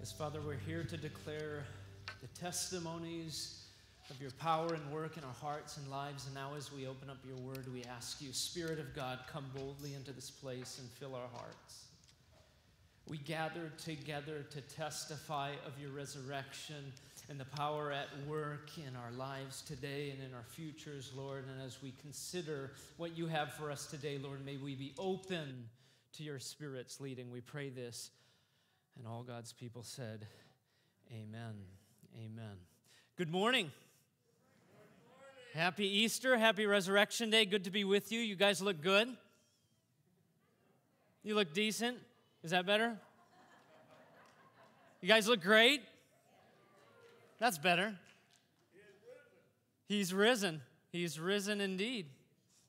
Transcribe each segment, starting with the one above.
Yes, Father, we're here to declare the testimonies of your power and work in our hearts and lives. And now, as we open up your word, we ask you, Spirit of God, come boldly into this place and fill our hearts. We gather together to testify of your resurrection and the power at work in our lives today and in our futures, Lord. And as we consider what you have for us today, Lord, may we be open to your Spirit's leading. We pray this. And all God's people said, Amen. Amen. Good morning. Happy Easter. Happy Resurrection Day. Good to be with you. You guys look good. You look decent. Is that better? You guys look great. That's better. He's risen. He's risen indeed.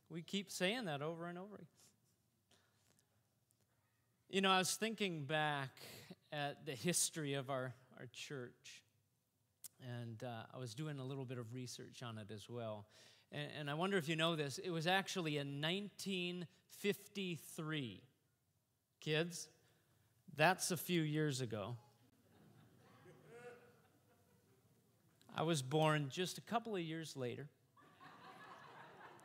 We keep saying that over and over. You know, I was thinking back at the history of our, our church, and uh, I was doing a little bit of research on it as well. And, and I wonder if you know this. It was actually in 1953. Kids, that's a few years ago. I was born just a couple of years later.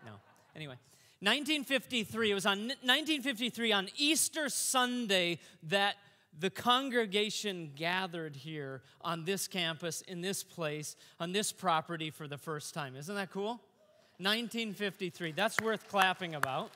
No. Anyway, 1953, it was on 1953 on Easter Sunday that the congregation gathered here on this campus, in this place, on this property for the first time. Isn't that cool? 1953. That's worth clapping about.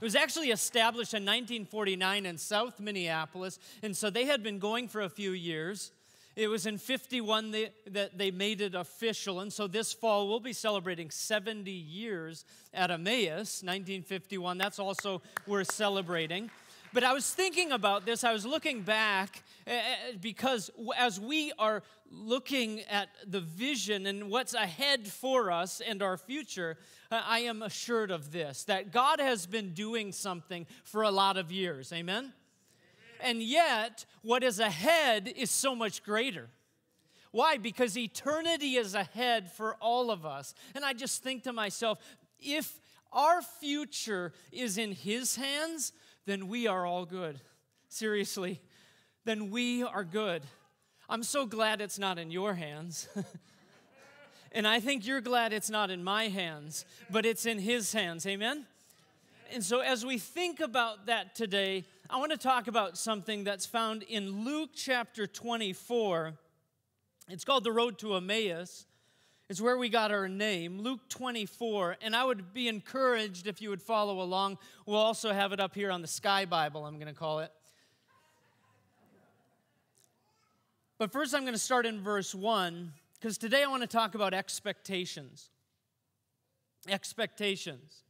It was actually established in 1949 in South Minneapolis, and so they had been going for a few years. It was in 51 they, that they made it official. And so this fall, we'll be celebrating 70 years at Emmaus, 1951. That's also we're celebrating. But I was thinking about this, I was looking back eh, eh, because as we are looking at the vision and what's ahead for us and our future, uh, I am assured of this that God has been doing something for a lot of years. Amen? And yet, what is ahead is so much greater. Why? Because eternity is ahead for all of us. And I just think to myself, if our future is in His hands, then we are all good. Seriously, then we are good. I'm so glad it's not in your hands. and I think you're glad it's not in my hands, but it's in His hands. Amen? And so, as we think about that today, I want to talk about something that's found in Luke chapter 24. It's called the Road to Emmaus. It's where we got our name, Luke 24. And I would be encouraged if you would follow along. We'll also have it up here on the Sky Bible, I'm going to call it. But first, I'm going to start in verse 1 because today I want to talk about expectations. Expectations.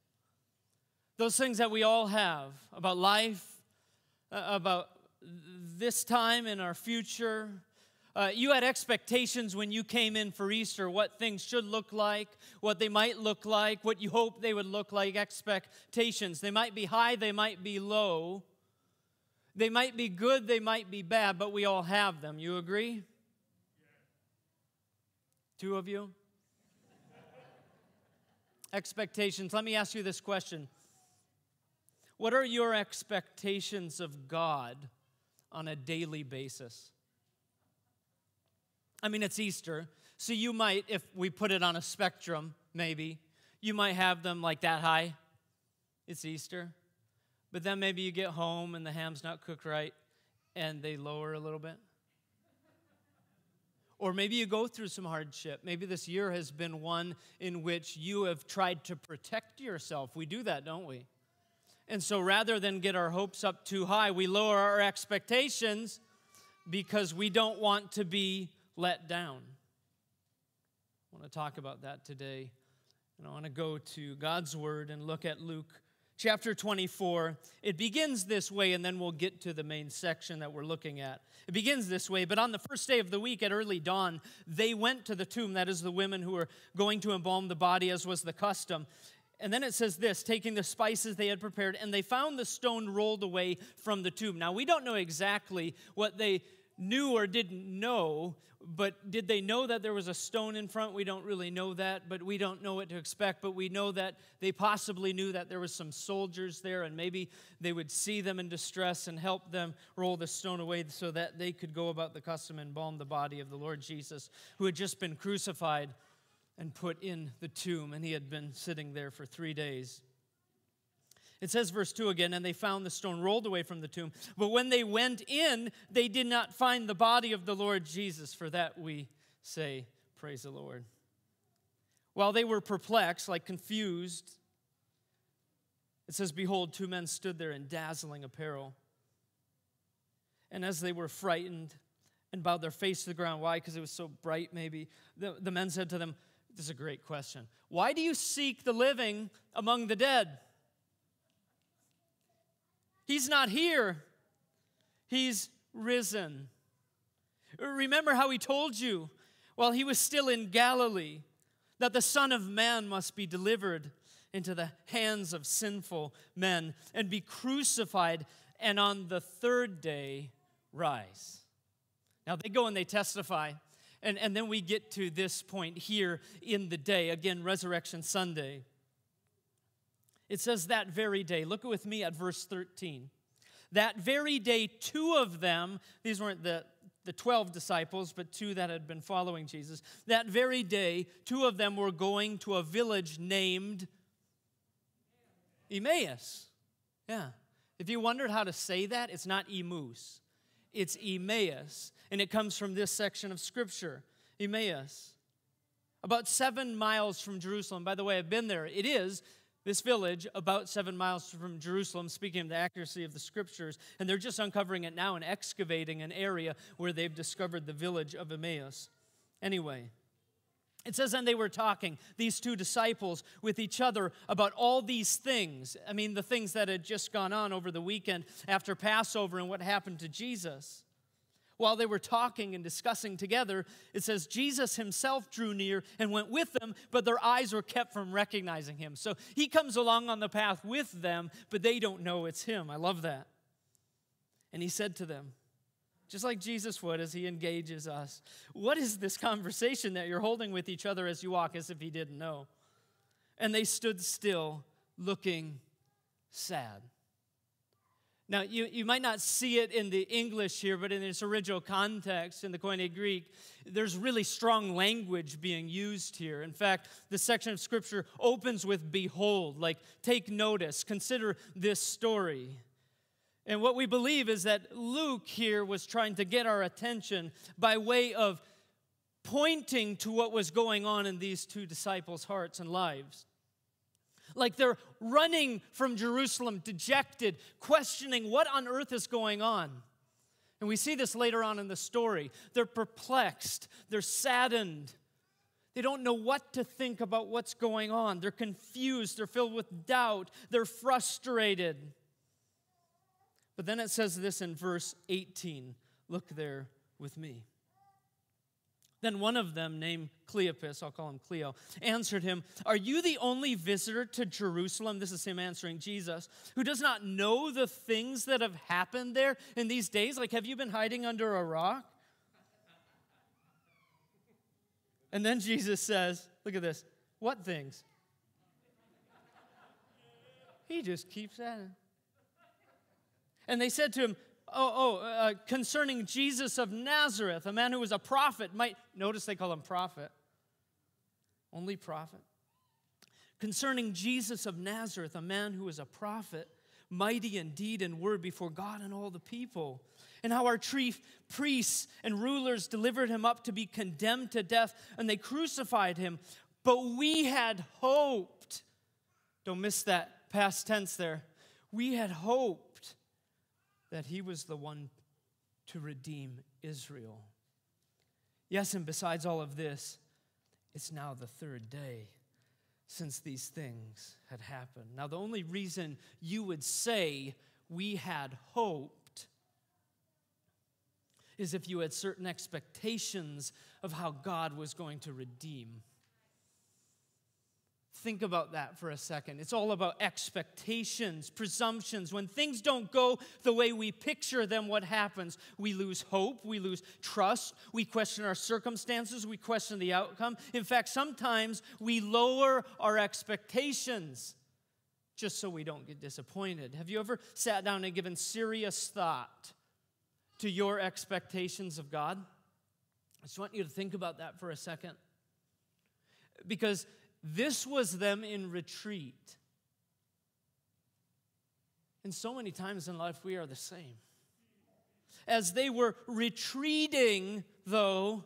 Those things that we all have about life, about this time in our future. Uh, you had expectations when you came in for Easter, what things should look like, what they might look like, what you hope they would look like, expectations. They might be high, they might be low. They might be good, they might be bad, but we all have them. You agree? Two of you? expectations. Let me ask you this question what are your expectations of God on a daily basis? I mean, it's Easter, so you might, if we put it on a spectrum, maybe, you might have them like that high. It's Easter. But then maybe you get home and the ham's not cooked right and they lower a little bit. Or maybe you go through some hardship. Maybe this year has been one in which you have tried to protect yourself. We do that, don't we? And so rather than get our hopes up too high, we lower our expectations because we don't want to be let down. I want to talk about that today. And I want to go to God's Word and look at Luke chapter 24. It begins this way, and then we'll get to the main section that we're looking at. It begins this way, but on the first day of the week at early dawn, they went to the tomb, that is, the women who were going to embalm the body, as was the custom. And then it says this taking the spices they had prepared, and they found the stone rolled away from the tomb. Now, we don't know exactly what they knew or didn't know, but did they know that there was a stone in front? We don't really know that, but we don't know what to expect. But we know that they possibly knew that there was some soldiers there, and maybe they would see them in distress and help them roll the stone away so that they could go about the custom and embalm the body of the Lord Jesus, who had just been crucified and put in the tomb, and he had been sitting there for three days. It says, verse 2 again, and they found the stone rolled away from the tomb. But when they went in, they did not find the body of the Lord Jesus. For that we say, Praise the Lord. While they were perplexed, like confused, it says, Behold, two men stood there in dazzling apparel. And as they were frightened and bowed their face to the ground, why? Because it was so bright, maybe. The, the men said to them, This is a great question. Why do you seek the living among the dead? He's not here, He's risen. Remember how He told you while He was still in Galilee that the Son of Man must be delivered into the hands of sinful men and be crucified, and on the third day rise. Now they go and they testify. And, and then we get to this point here in the day, again, Resurrection Sunday. It says that very day. Look with me at verse 13. That very day, two of them, these weren't the, the 12 disciples, but two that had been following Jesus, that very day, two of them were going to a village named Emmaus. Yeah. If you wondered how to say that, it's not Emus, it's Emmaus. And it comes from this section of Scripture Emmaus. About seven miles from Jerusalem. By the way, I've been there. It is this village about seven miles from Jerusalem, speaking of the accuracy of the scriptures, and they're just uncovering it now and excavating an area where they've discovered the village of Emmaus. Anyway, it says, and they were talking, these two disciples, with each other about all these things. I mean, the things that had just gone on over the weekend after Passover and what happened to Jesus while they were talking and discussing together, it says Jesus himself drew near and went with them, but their eyes were kept from recognizing him. So he comes along on the path with them, but they don't know it's him. I love that. And he said to them, just like Jesus would as he engages us, What is this conversation that you're holding with each other as you walk, as if he didn't know? And they stood still, looking sad. Now, you, you might not see it in the English here, but in its original context, in the Koine Greek, there's really strong language being used here. In fact, the section of Scripture opens with behold, like take notice, consider this story. And what we believe is that Luke here was trying to get our attention by way of pointing to what was going on in these two disciples' hearts and lives. Like they're running from Jerusalem, dejected, questioning what on earth is going on. And we see this later on in the story. They're perplexed, they're saddened. They don't know what to think about what's going on. They're confused, they're filled with doubt, they're frustrated. But then it says this in verse 18. Look there with me. Then one of them, named Cleopas, I'll call him Cleo, answered him, Are you the only visitor to Jerusalem? This is him answering Jesus, who does not know the things that have happened there in these days? Like, have you been hiding under a rock? And then Jesus says, Look at this. What things? He just keeps at it. And they said to him, oh, oh uh, concerning Jesus of Nazareth, a man who was a prophet. Might notice they call him prophet. Only prophet. Concerning Jesus of Nazareth, a man who was a prophet, mighty in deed and word before God and all the people. And how our chief priests and rulers delivered him up to be condemned to death, and they crucified him. But we had hoped. Don't miss that past tense there. We had hoped that he was the one to redeem Israel. Yes, and besides all of this, it's now the third day since these things had happened. Now, the only reason you would say we had hoped is if you had certain expectations of how God was going to redeem Think about that for a second. It's all about expectations, presumptions. When things don't go the way we picture them, what happens? We lose hope, we lose trust, we question our circumstances, we question the outcome. In fact, sometimes we lower our expectations just so we don't get disappointed. Have you ever sat down and given serious thought to your expectations of God? I just want you to think about that for a second. Because this was them in retreat. And so many times in life, we are the same. As they were retreating, though,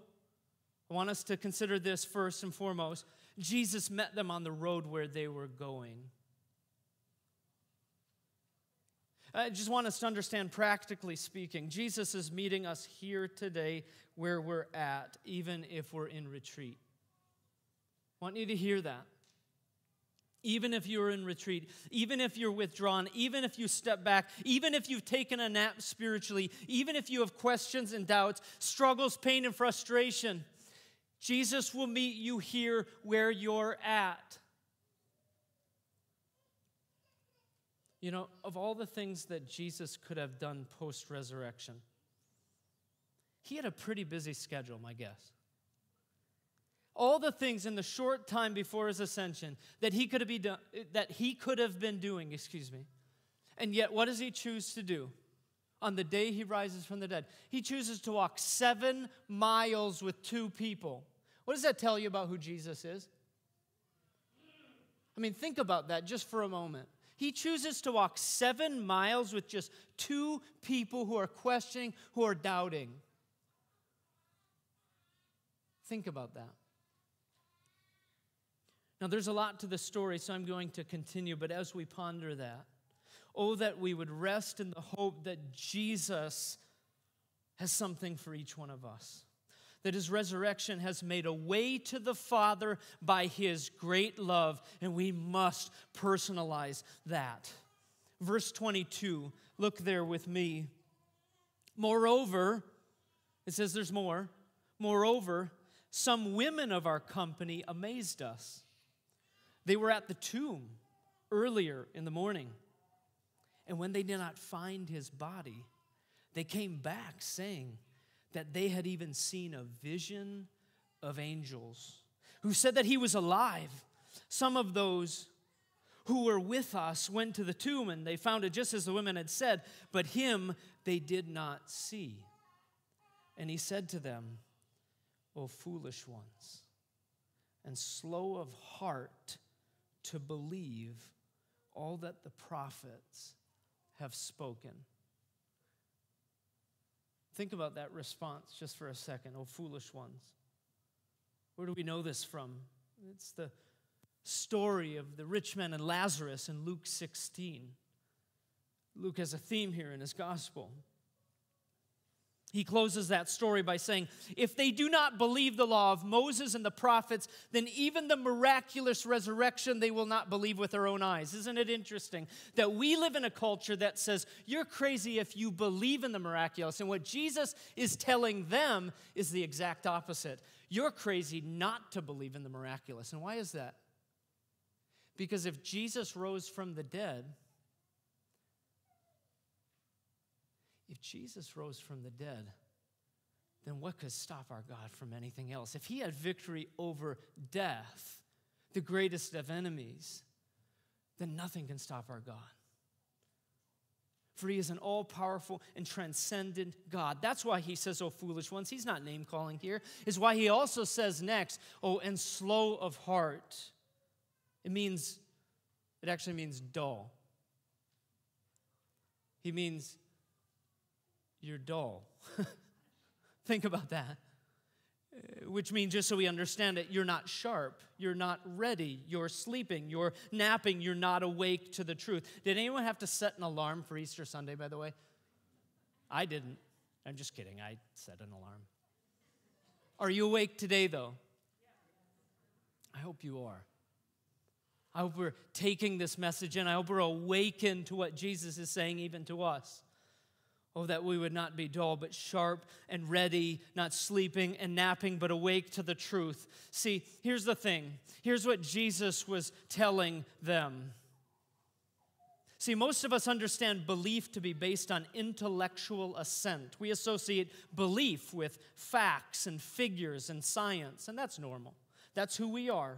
I want us to consider this first and foremost. Jesus met them on the road where they were going. I just want us to understand, practically speaking, Jesus is meeting us here today where we're at, even if we're in retreat. Want you to hear that. Even if you're in retreat, even if you're withdrawn, even if you step back, even if you've taken a nap spiritually, even if you have questions and doubts, struggles, pain, and frustration, Jesus will meet you here where you're at. You know, of all the things that Jesus could have done post resurrection, he had a pretty busy schedule, my guess all the things in the short time before his ascension that he could have, that he could have been doing, excuse me. And yet, what does he choose to do? On the day he rises from the dead, he chooses to walk seven miles with two people. What does that tell you about who Jesus is? I mean, think about that just for a moment. He chooses to walk seven miles with just two people who are questioning, who are doubting. Think about that. Now, there's a lot to the story, so I'm going to continue, but as we ponder that, oh, that we would rest in the hope that Jesus has something for each one of us. That his resurrection has made a way to the Father by his great love, and we must personalize that. Verse 22, look there with me. Moreover, it says there's more. Moreover, some women of our company amazed us. They were at the tomb earlier in the morning. And when they did not find his body, they came back saying that they had even seen a vision of angels who said that he was alive. Some of those who were with us went to the tomb and they found it just as the women had said, but him they did not see. And he said to them, O foolish ones, and slow of heart to believe all that the prophets have spoken. Think about that response just for a second, oh foolish ones. Where do we know this from? It's the story of the rich man and Lazarus in Luke 16. Luke has a theme here in his gospel. He closes that story by saying, If they do not believe the law of Moses and the prophets, then even the miraculous resurrection they will not believe with their own eyes. Isn't it interesting that we live in a culture that says, You're crazy if you believe in the miraculous? And what Jesus is telling them is the exact opposite. You're crazy not to believe in the miraculous. And why is that? Because if Jesus rose from the dead, If Jesus rose from the dead, then what could stop our God from anything else? If he had victory over death, the greatest of enemies, then nothing can stop our God. For he is an all powerful and transcendent God. That's why he says, Oh, foolish ones. He's not name calling here. Is why he also says next, Oh, and slow of heart. It means, it actually means dull. He means you're dull. Think about that. Uh, which means, just so we understand it, you're not sharp, you're not ready, you're sleeping, you're napping, you're not awake to the truth. Did anyone have to set an alarm for Easter Sunday, by the way? I didn't. I'm just kidding. I set an alarm. Are you awake today, though? I hope you are. I hope we're taking this message in. I hope we're awakened to what Jesus is saying, even to us. Oh, that we would not be dull, but sharp and ready, not sleeping and napping, but awake to the truth. See, here's the thing. Here's what Jesus was telling them. See, most of us understand belief to be based on intellectual assent. We associate belief with facts and figures and science, and that's normal. That's who we are.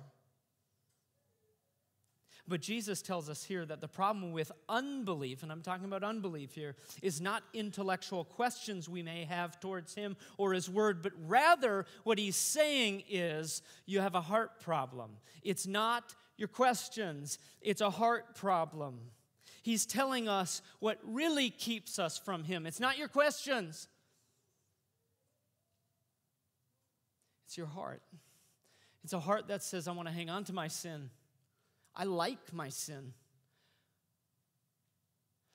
But Jesus tells us here that the problem with unbelief, and I'm talking about unbelief here, is not intellectual questions we may have towards Him or His Word, but rather what He's saying is you have a heart problem. It's not your questions, it's a heart problem. He's telling us what really keeps us from Him. It's not your questions, it's your heart. It's a heart that says, I want to hang on to my sin. I like my sin.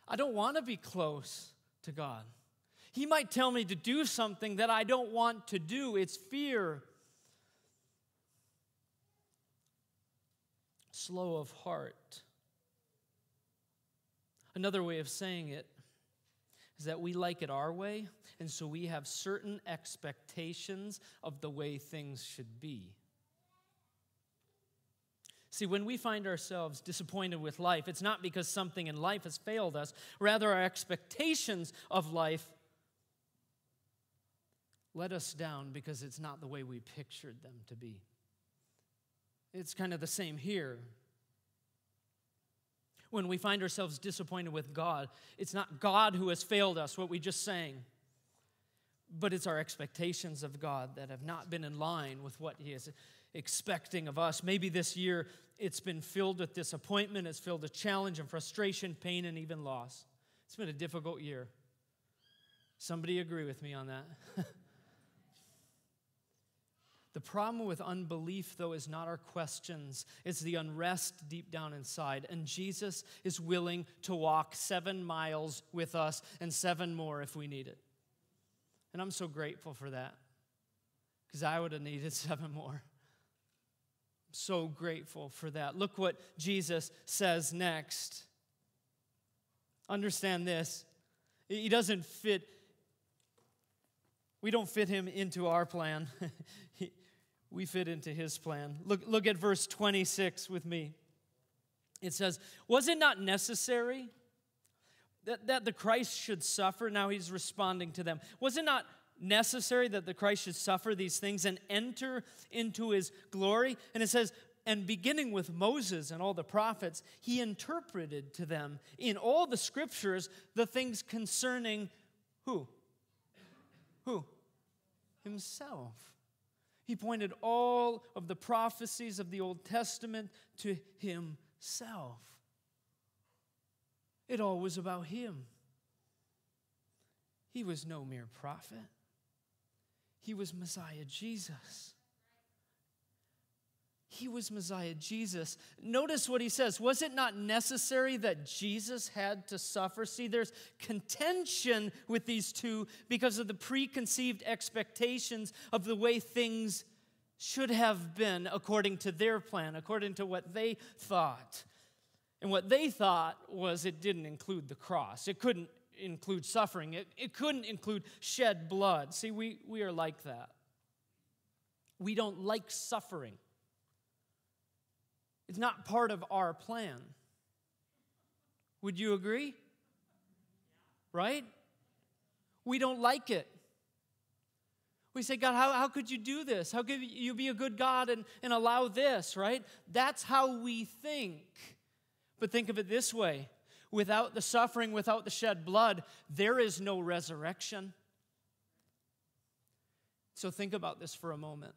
I don't want to be close to God. He might tell me to do something that I don't want to do. It's fear. Slow of heart. Another way of saying it is that we like it our way, and so we have certain expectations of the way things should be. See, when we find ourselves disappointed with life, it's not because something in life has failed us. Rather, our expectations of life let us down because it's not the way we pictured them to be. It's kind of the same here. When we find ourselves disappointed with God, it's not God who has failed us, what we just sang, but it's our expectations of God that have not been in line with what He has expecting of us. Maybe this year it's been filled with disappointment, it's filled with challenge and frustration, pain, and even loss. It's been a difficult year. Somebody agree with me on that? the problem with unbelief, though, is not our questions, it's the unrest deep down inside. And Jesus is willing to walk seven miles with us and seven more if we need it. And I'm so grateful for that because I would have needed seven more so grateful for that. Look what Jesus says next. Understand this. He doesn't fit, we don't fit him into our plan. we fit into his plan. Look, look at verse 26 with me. It says, Was it not necessary that, that the Christ should suffer? Now he's responding to them. Was it not necessary that the Christ should suffer these things and enter into his glory. And it says, and beginning with Moses and all the prophets, he interpreted to them in all the scriptures the things concerning who? Who? Himself. He pointed all of the prophecies of the Old Testament to himself. It all was about him. He was no mere prophet. He was Messiah Jesus. He was Messiah Jesus. Notice what he says. Was it not necessary that Jesus had to suffer? See, there's contention with these two because of the preconceived expectations of the way things should have been according to their plan, according to what they thought. And what they thought was it didn't include the cross. It couldn't include suffering, it, it couldn't include shed blood. See, we, we are like that. We don't like suffering, it's not part of our plan. Would you agree? Right? We don't like it. We say, God, how, how could you do this? How could you be a good God and, and allow this, right? That's how we think. But think of it this way Without the suffering, without the shed blood, there is no resurrection. So think about this for a moment.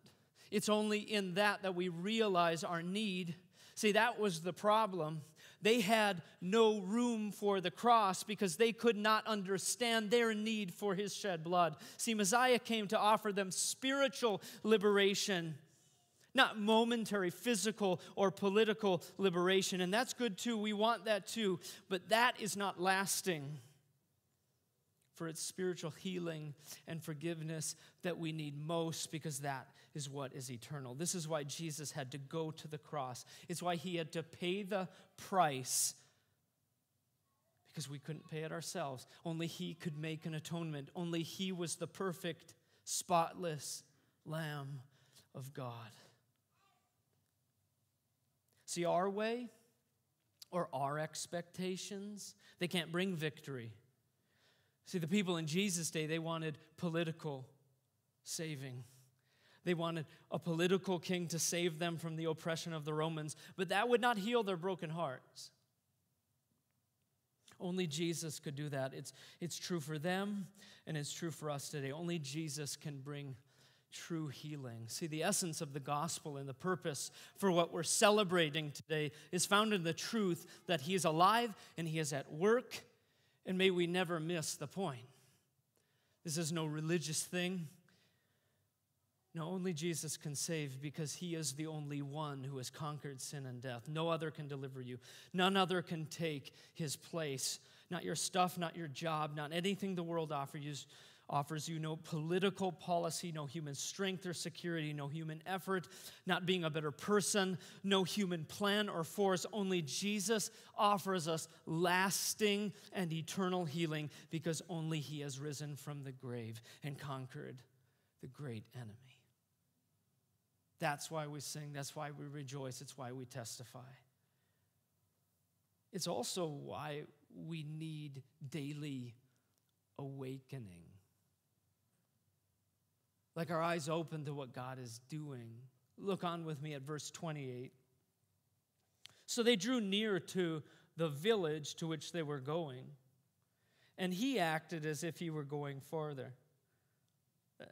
It's only in that that we realize our need. See, that was the problem. They had no room for the cross because they could not understand their need for his shed blood. See, Messiah came to offer them spiritual liberation not momentary physical or political liberation. And that's good too. We want that too. But that is not lasting for its spiritual healing and forgiveness that we need most because that is what is eternal. This is why Jesus had to go to the cross. It's why he had to pay the price because we couldn't pay it ourselves. Only He could make an atonement. Only He was the perfect, spotless Lamb of God. See, our way or our expectations, they can't bring victory. See, the people in Jesus' day, they wanted political saving. They wanted a political king to save them from the oppression of the Romans, but that would not heal their broken hearts. Only Jesus could do that. It's, it's true for them, and it's true for us today. Only Jesus can bring true healing. See, the essence of the gospel and the purpose for what we're celebrating today is found in the truth that He is alive and He is at work, and may we never miss the point. This is no religious thing. No, only Jesus can save because he is the only one who has conquered sin and death. No other can deliver you. None other can take his place. Not your stuff, not your job, not anything the world offers you, offers you. No political policy, no human strength or security, no human effort, not being a better person, no human plan or force. Only Jesus offers us lasting and eternal healing because only he has risen from the grave and conquered the great enemy. That's why we sing. That's why we rejoice. It's why we testify. It's also why we need daily awakening. Like our eyes open to what God is doing. Look on with me at verse 28. So they drew near to the village to which they were going, and he acted as if he were going farther.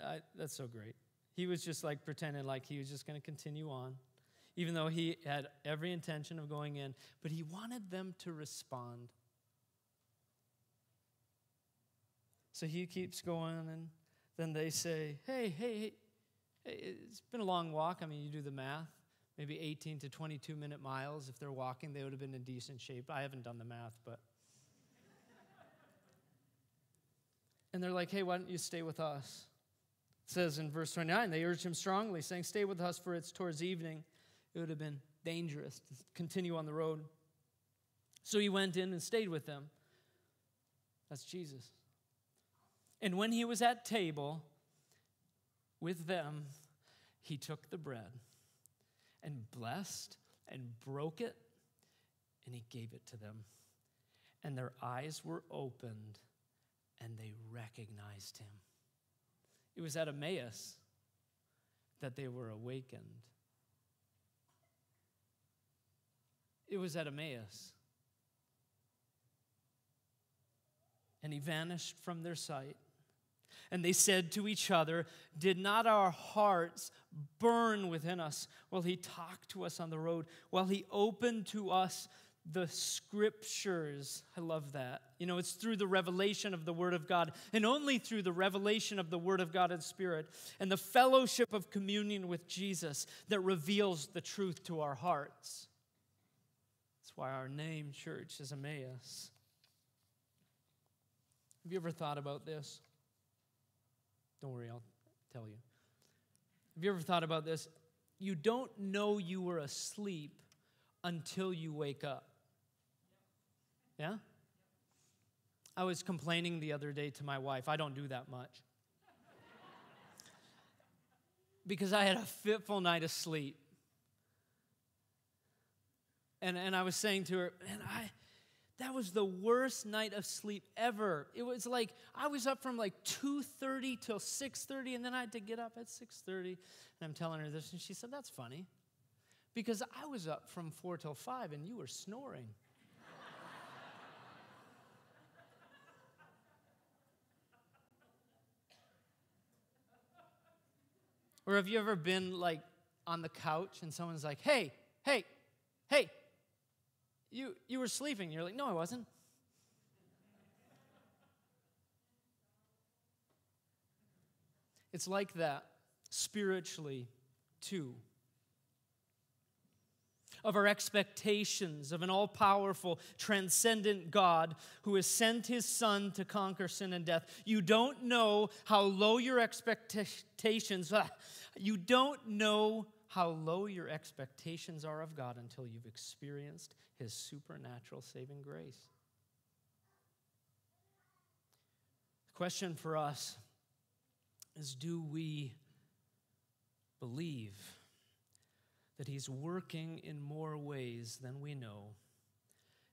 I, that's so great. He was just like pretending like he was just going to continue on, even though he had every intention of going in, but he wanted them to respond. So he keeps going, and then they say, Hey, hey, hey, it's been a long walk. I mean, you do the math. Maybe 18 to 22 minute miles. If they're walking, they would have been in decent shape. I haven't done the math, but. and they're like, Hey, why don't you stay with us? says in verse 29 they urged him strongly, saying, Stay with us, for it's towards evening. It would have been dangerous to continue on the road. So he went in and stayed with them. That's Jesus. And when he was at table with them, he took the bread and blessed and broke it, and he gave it to them. And their eyes were opened, and they recognized him. It was at Emmaus that they were awakened. It was at Emmaus. And he vanished from their sight. And they said to each other, Did not our hearts burn within us while he talked to us on the road, while he opened to us the scriptures. I love that. You know, it's through the revelation of the Word of God, and only through the revelation of the Word of God and Spirit and the fellowship of communion with Jesus that reveals the truth to our hearts. That's why our name, church, is Emmaus. Have you ever thought about this? Don't worry, I'll tell you. Have you ever thought about this? You don't know you were asleep until you wake up. Yeah? I was complaining the other day to my wife. I don't do that much. because I had a fitful night of sleep. And, and I was saying to her, man, I, that was the worst night of sleep ever. It was like I was up from like 2:30 till 6:30 and then I had to get up at 6:30 and I'm telling her this and she said that's funny. Because I was up from 4 till 5 and you were snoring. Or have you ever been like on the couch and someone's like, hey, hey, hey, you, you were sleeping. You're like, no, I wasn't. It's like that spiritually, too of our expectations of an all powerful, transcendent God who has sent his Son to conquer sin and death. You don't know how low your expectations are. You don't know how low your expectations are of God until you've experienced his supernatural saving grace. The question for us is do we believe that He's working in more ways than we know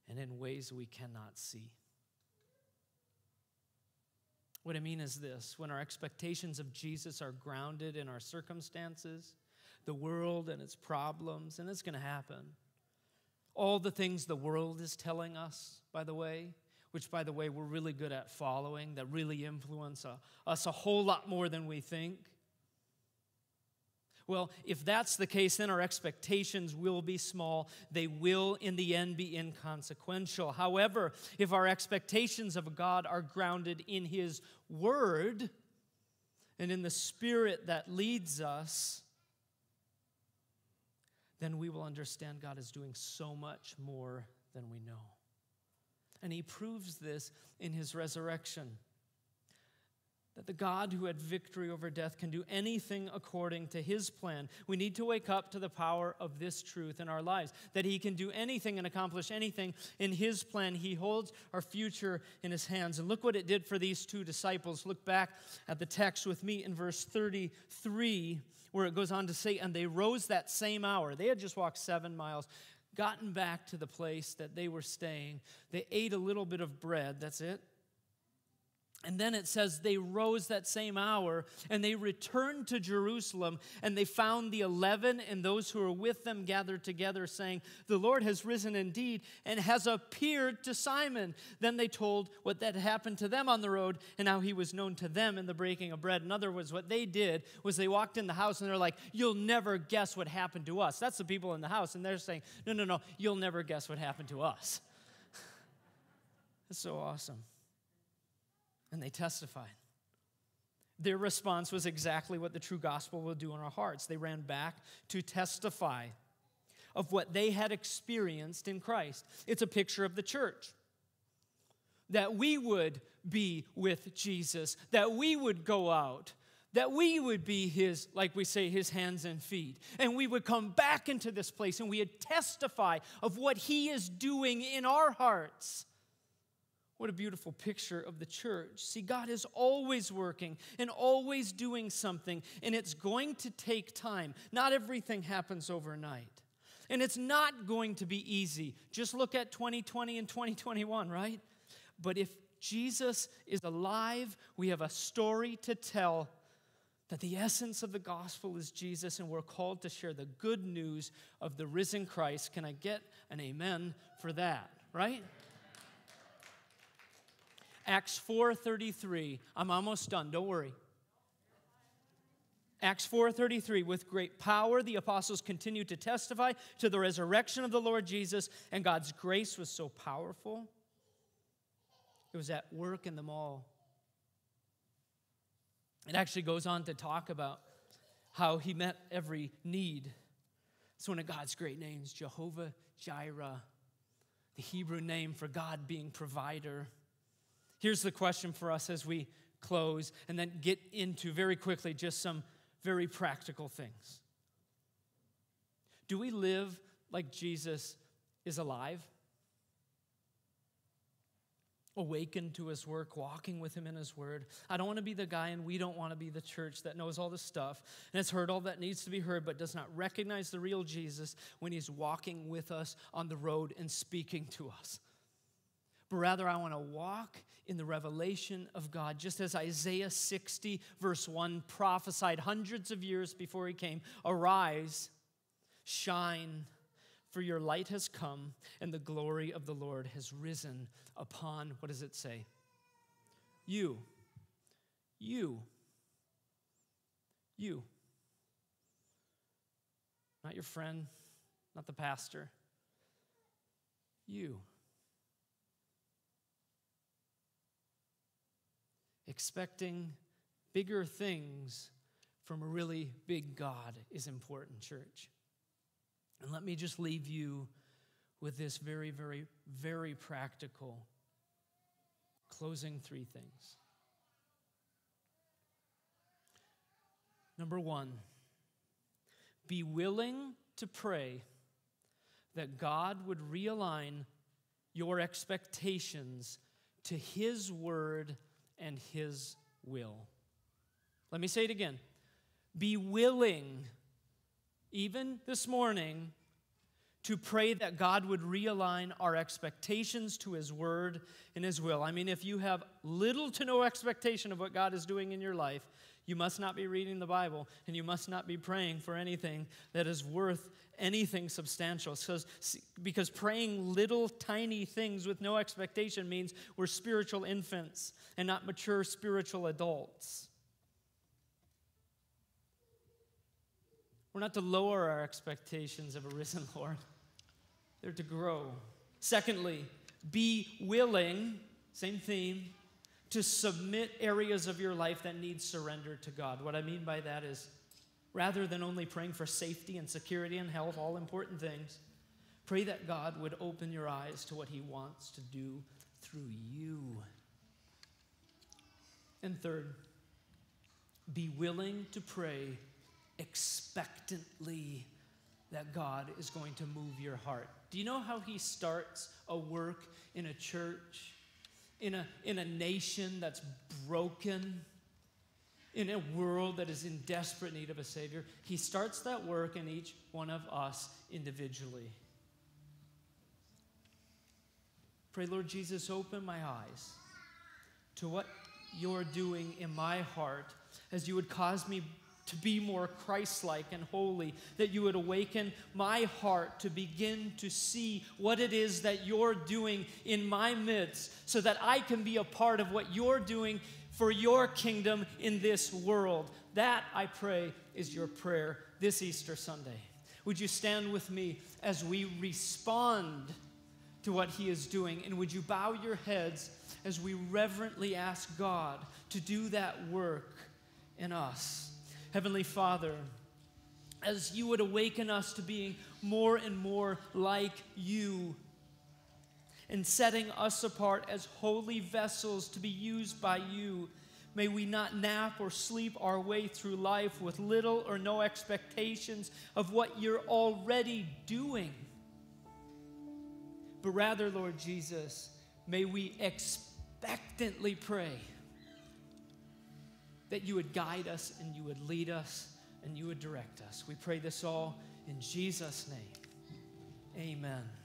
and in ways we cannot see? What I mean is this when our expectations of Jesus are grounded in our circumstances, the world and its problems, and it's going to happen. All the things the world is telling us, by the way, which, by the way, we're really good at following, that really influence us a whole lot more than we think. Well, if that's the case, then our expectations will be small. They will, in the end, be inconsequential. However, if our expectations of God are grounded in His Word and in the Spirit that leads us, then we will understand God is doing so much more than we know. And He proves this in His resurrection that the God who had victory over death can do anything according to his plan. We need to wake up to the power of this truth in our lives that he can do anything and accomplish anything in his plan. He holds our future in his hands. And look what it did for these two disciples. Look back at the text with me in verse 33, where it goes on to say, And they rose that same hour. They had just walked seven miles gotten back to the place that they were staying. They ate a little bit of bread, that's it. And then it says they rose that same hour and they returned to Jerusalem and they found the eleven and those who were with them gathered together, saying, The Lord has risen indeed and has appeared to Simon. Then they told what that happened to them on the road and how he was known to them in the breaking of bread. In other words, what they did was they walked in the house and they're like, You'll never guess what happened to us. That's the people in the house. And they're saying, No, no, no, you'll never guess what happened to us. That's so awesome and they testified. Their response was exactly what the true gospel will do in our hearts. They ran back to testify of what they had experienced in Christ. It's a picture of the church. That we would be with Jesus, that we would go out, that we would be his, like we say, his hands and feet. And we would come back into this place and we would testify of what he is doing in our hearts. What a beautiful picture of the church. See, God is always working and always doing something, and it's going to take time. Not everything happens overnight. And it's not going to be easy. Just look at 2020 and 2021, right? But if Jesus is alive, we have a story to tell that the essence of the gospel is Jesus, and we're called to share the good news of the risen Christ. Can I get an amen for that, right? Acts 4:33. I'm almost done. Don't worry. Acts 4:33 with great power the apostles continued to testify to the resurrection of the Lord Jesus and God's grace was so powerful it was at work in them all. It actually goes on to talk about how he met every need. It's one of God's great names, Jehovah Jireh, the Hebrew name for God being provider. Here's the question for us as we close and then get into very quickly just some very practical things. Do we live like Jesus is alive? Awakened to his work, walking with him in his word. I don't want to be the guy, and we don't want to be the church that knows all the stuff and has heard all that needs to be heard, but does not recognize the real Jesus when he's walking with us on the road and speaking to us but rather I want to walk in the revelation of God, just as Isaiah 60, verse 1, prophesied hundreds of years before he came Arise, shine, for your light has come, and the glory of the Lord has risen upon, what does it say? You. You. You. Not your friend, not the pastor. You. Expecting bigger things from a really big God is important, church. And let me just leave you with this very, very, very practical closing three things. Number one, be willing to pray that God would realign your expectations to His word and His will. Let me say it again. Be willing, even this morning, to pray that God would realign our expectations to His Word and His will. I mean, if you have little to no expectation of what God is doing in your life, you must not be reading the Bible and you must not be praying for anything that is worth anything substantial. Because, because praying little tiny things with no expectation means we're spiritual infants and not mature spiritual adults. We're not to lower our expectations of a risen Lord, they're to grow. Secondly, be willing, same theme, to submit areas of your life that need surrender to God. What I mean by that is rather than only praying for safety and security and health, all important things, pray that God would open your eyes to what He wants to do through you. And third, be willing to pray expectantly that God is going to move your heart. Do you know how He starts a work in a church, in a, in a nation that's broken, in a world that is in desperate need of a Savior? He starts that work in each one of us individually. Pray, Lord Jesus, open my eyes to what you're doing in my heart as you would cause me to be more Christ like and holy, that you would awaken my heart to begin to see what it is that you're doing in my midst, so that I can be a part of what you're doing for your kingdom in this world. That, I pray, is your prayer this Easter Sunday. Would you stand with me as we respond to what He is doing? And would you bow your heads as we reverently ask God to do that work in us? Heavenly Father, as you would awaken us to being more and more like you and setting us apart as holy vessels to be used by you. May we not nap or sleep our way through life with little or no expectations of what you're already doing. But rather, Lord Jesus, may we expectantly pray that you would guide us and you would lead us and you would direct us. We pray this all in Jesus' name. Amen.